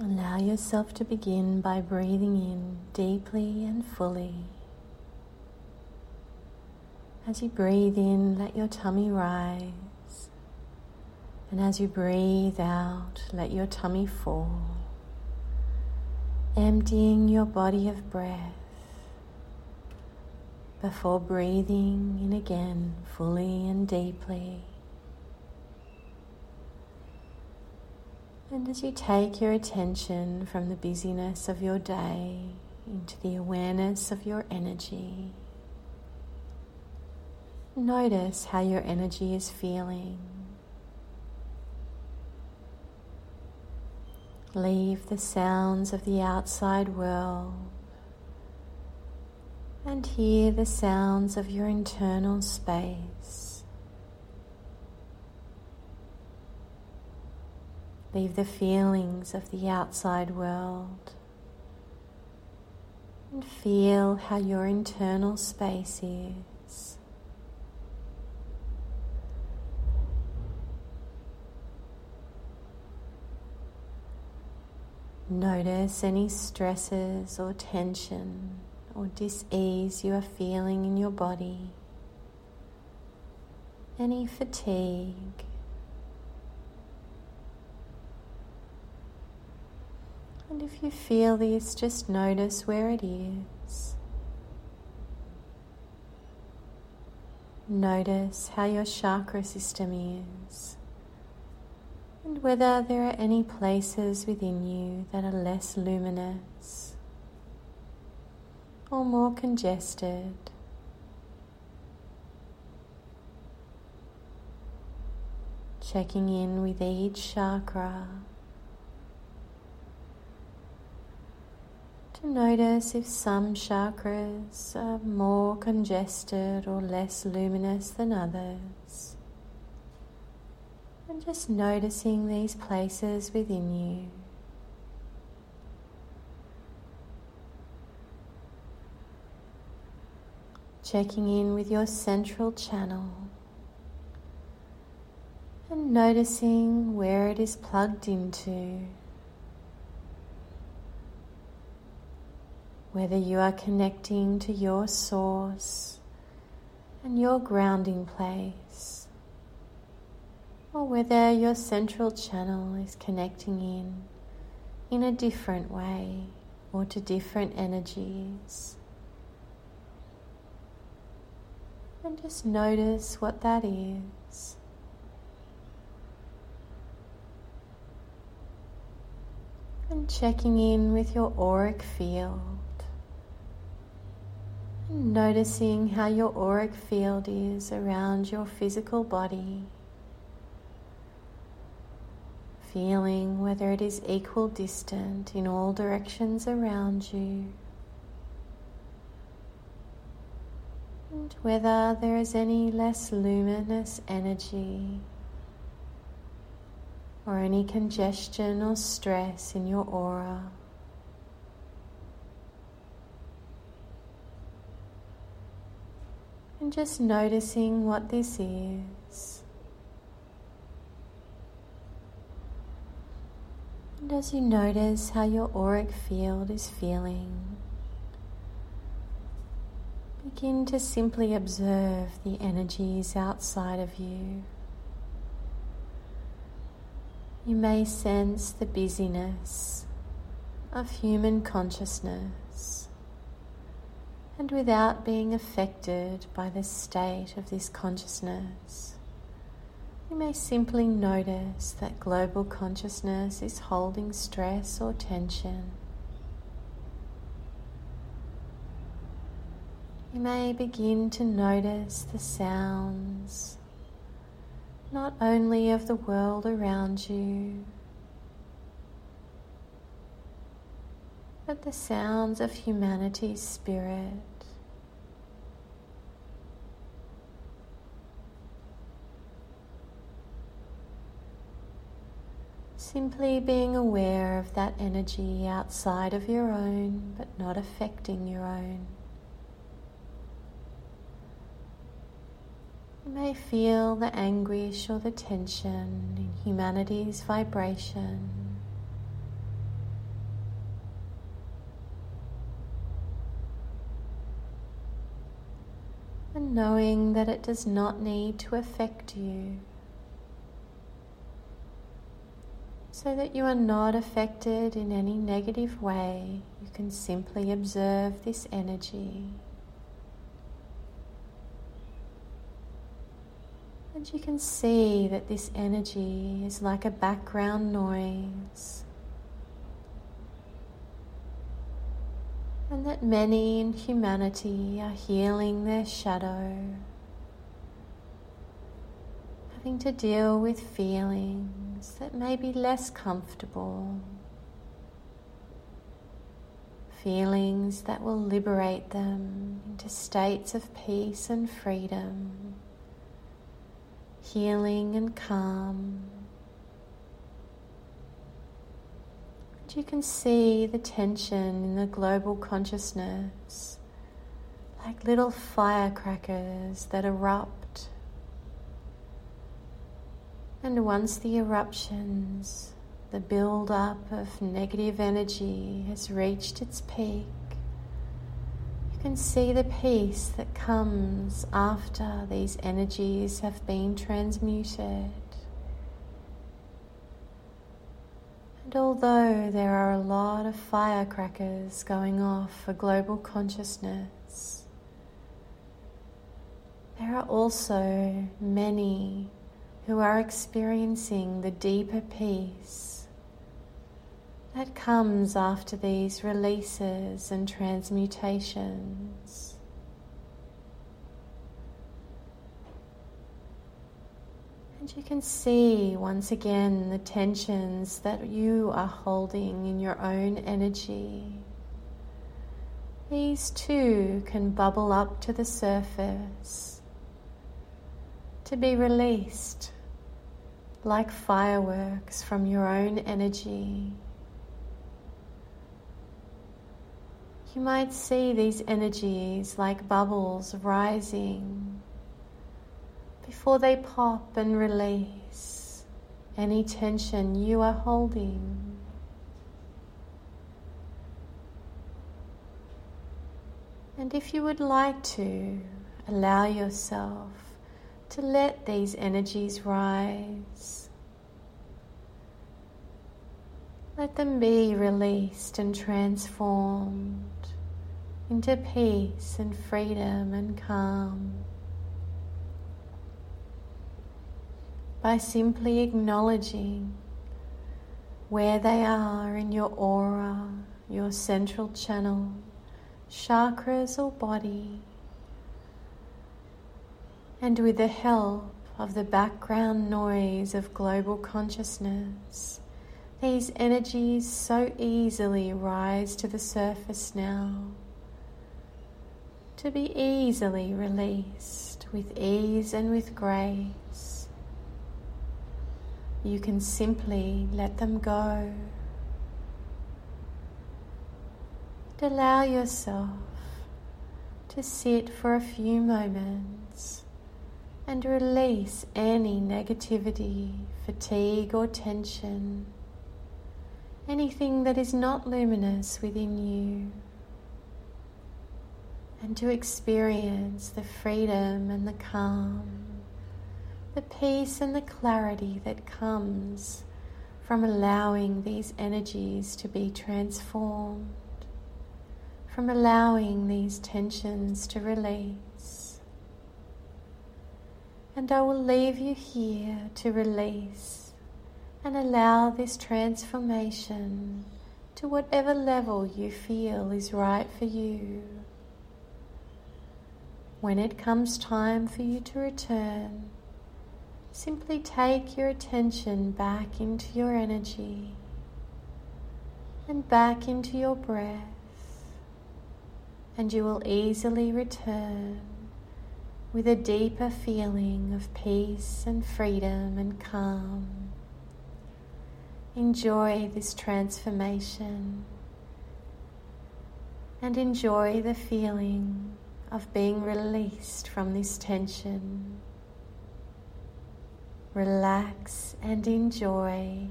Allow yourself to begin by breathing in deeply and fully. As you breathe in, let your tummy rise. And as you breathe out, let your tummy fall, emptying your body of breath before breathing in again fully and deeply. And as you take your attention from the busyness of your day into the awareness of your energy, notice how your energy is feeling. Leave the sounds of the outside world and hear the sounds of your internal space. Leave the feelings of the outside world and feel how your internal space is. Notice any stresses or tension or dis-ease you are feeling in your body, any fatigue. And if you feel this, just notice where it is. Notice how your chakra system is and whether there are any places within you that are less luminous or more congested. Checking in with each chakra. To notice if some chakras are more congested or less luminous than others. And just noticing these places within you. Checking in with your central channel and noticing where it is plugged into. Whether you are connecting to your source and your grounding place, or whether your central channel is connecting in in a different way or to different energies. And just notice what that is. And checking in with your auric field. Noticing how your auric field is around your physical body. Feeling whether it is equal distant in all directions around you. And whether there is any less luminous energy or any congestion or stress in your aura. And just noticing what this is. And as you notice how your auric field is feeling, begin to simply observe the energies outside of you. You may sense the busyness of human consciousness and without being affected by the state of this consciousness. You may simply notice that global consciousness is holding stress or tension. You may begin to notice the sounds, not only of the world around you, but the sounds of humanity's spirit. Simply being aware of that energy outside of your own, but not affecting your own. You may feel the anguish or the tension in humanity's vibration and knowing that it does not need to affect you. So that you are not affected in any negative way, you can simply observe this energy. And you can see that this energy is like a background noise. And that many in humanity are healing their shadow, having to deal with feelings that may be less comfortable, feelings that will liberate them into states of peace and freedom. Healing and calm. You can see the tension in the global consciousness like little firecrackers that erupt. And once the eruptions, the build up of negative energy has reached its peak, you can see the peace that comes after these energies have been transmuted. And although there are a lot of firecrackers going off for global consciousness, there are also many who are experiencing the deeper peace that comes after these releases and transmutations. And you can see once again the tensions that you are holding in your own energy. These too can bubble up to the surface to be released like fireworks from your own energy. You might see these energies like bubbles rising before they pop and release any tension you are holding. And if you would like to, allow yourself to let these energies rise. Let them be released and transformed into peace and freedom and calm. By simply acknowledging where they are in your aura, your central channel, chakras, or body, and with the help of the background noise of global consciousness, these energies so easily rise to the surface now to be easily released with ease and with grace. You can simply let them go. And allow yourself to sit for a few moments and release any negativity, fatigue, or tension, anything that is not luminous within you. And to experience the freedom and the calm, the peace and the clarity that comes from allowing these energies to be transformed, from allowing these tensions to release. And I will leave you here to release and allow this transformation to whatever level you feel is right for you. When it comes time for you to return, simply take your attention back into your energy and back into your breath, and you will easily return with a deeper feeling of peace and freedom and calm. Enjoy this transformation and enjoy the feeling of being released from this tension. Relax and enjoy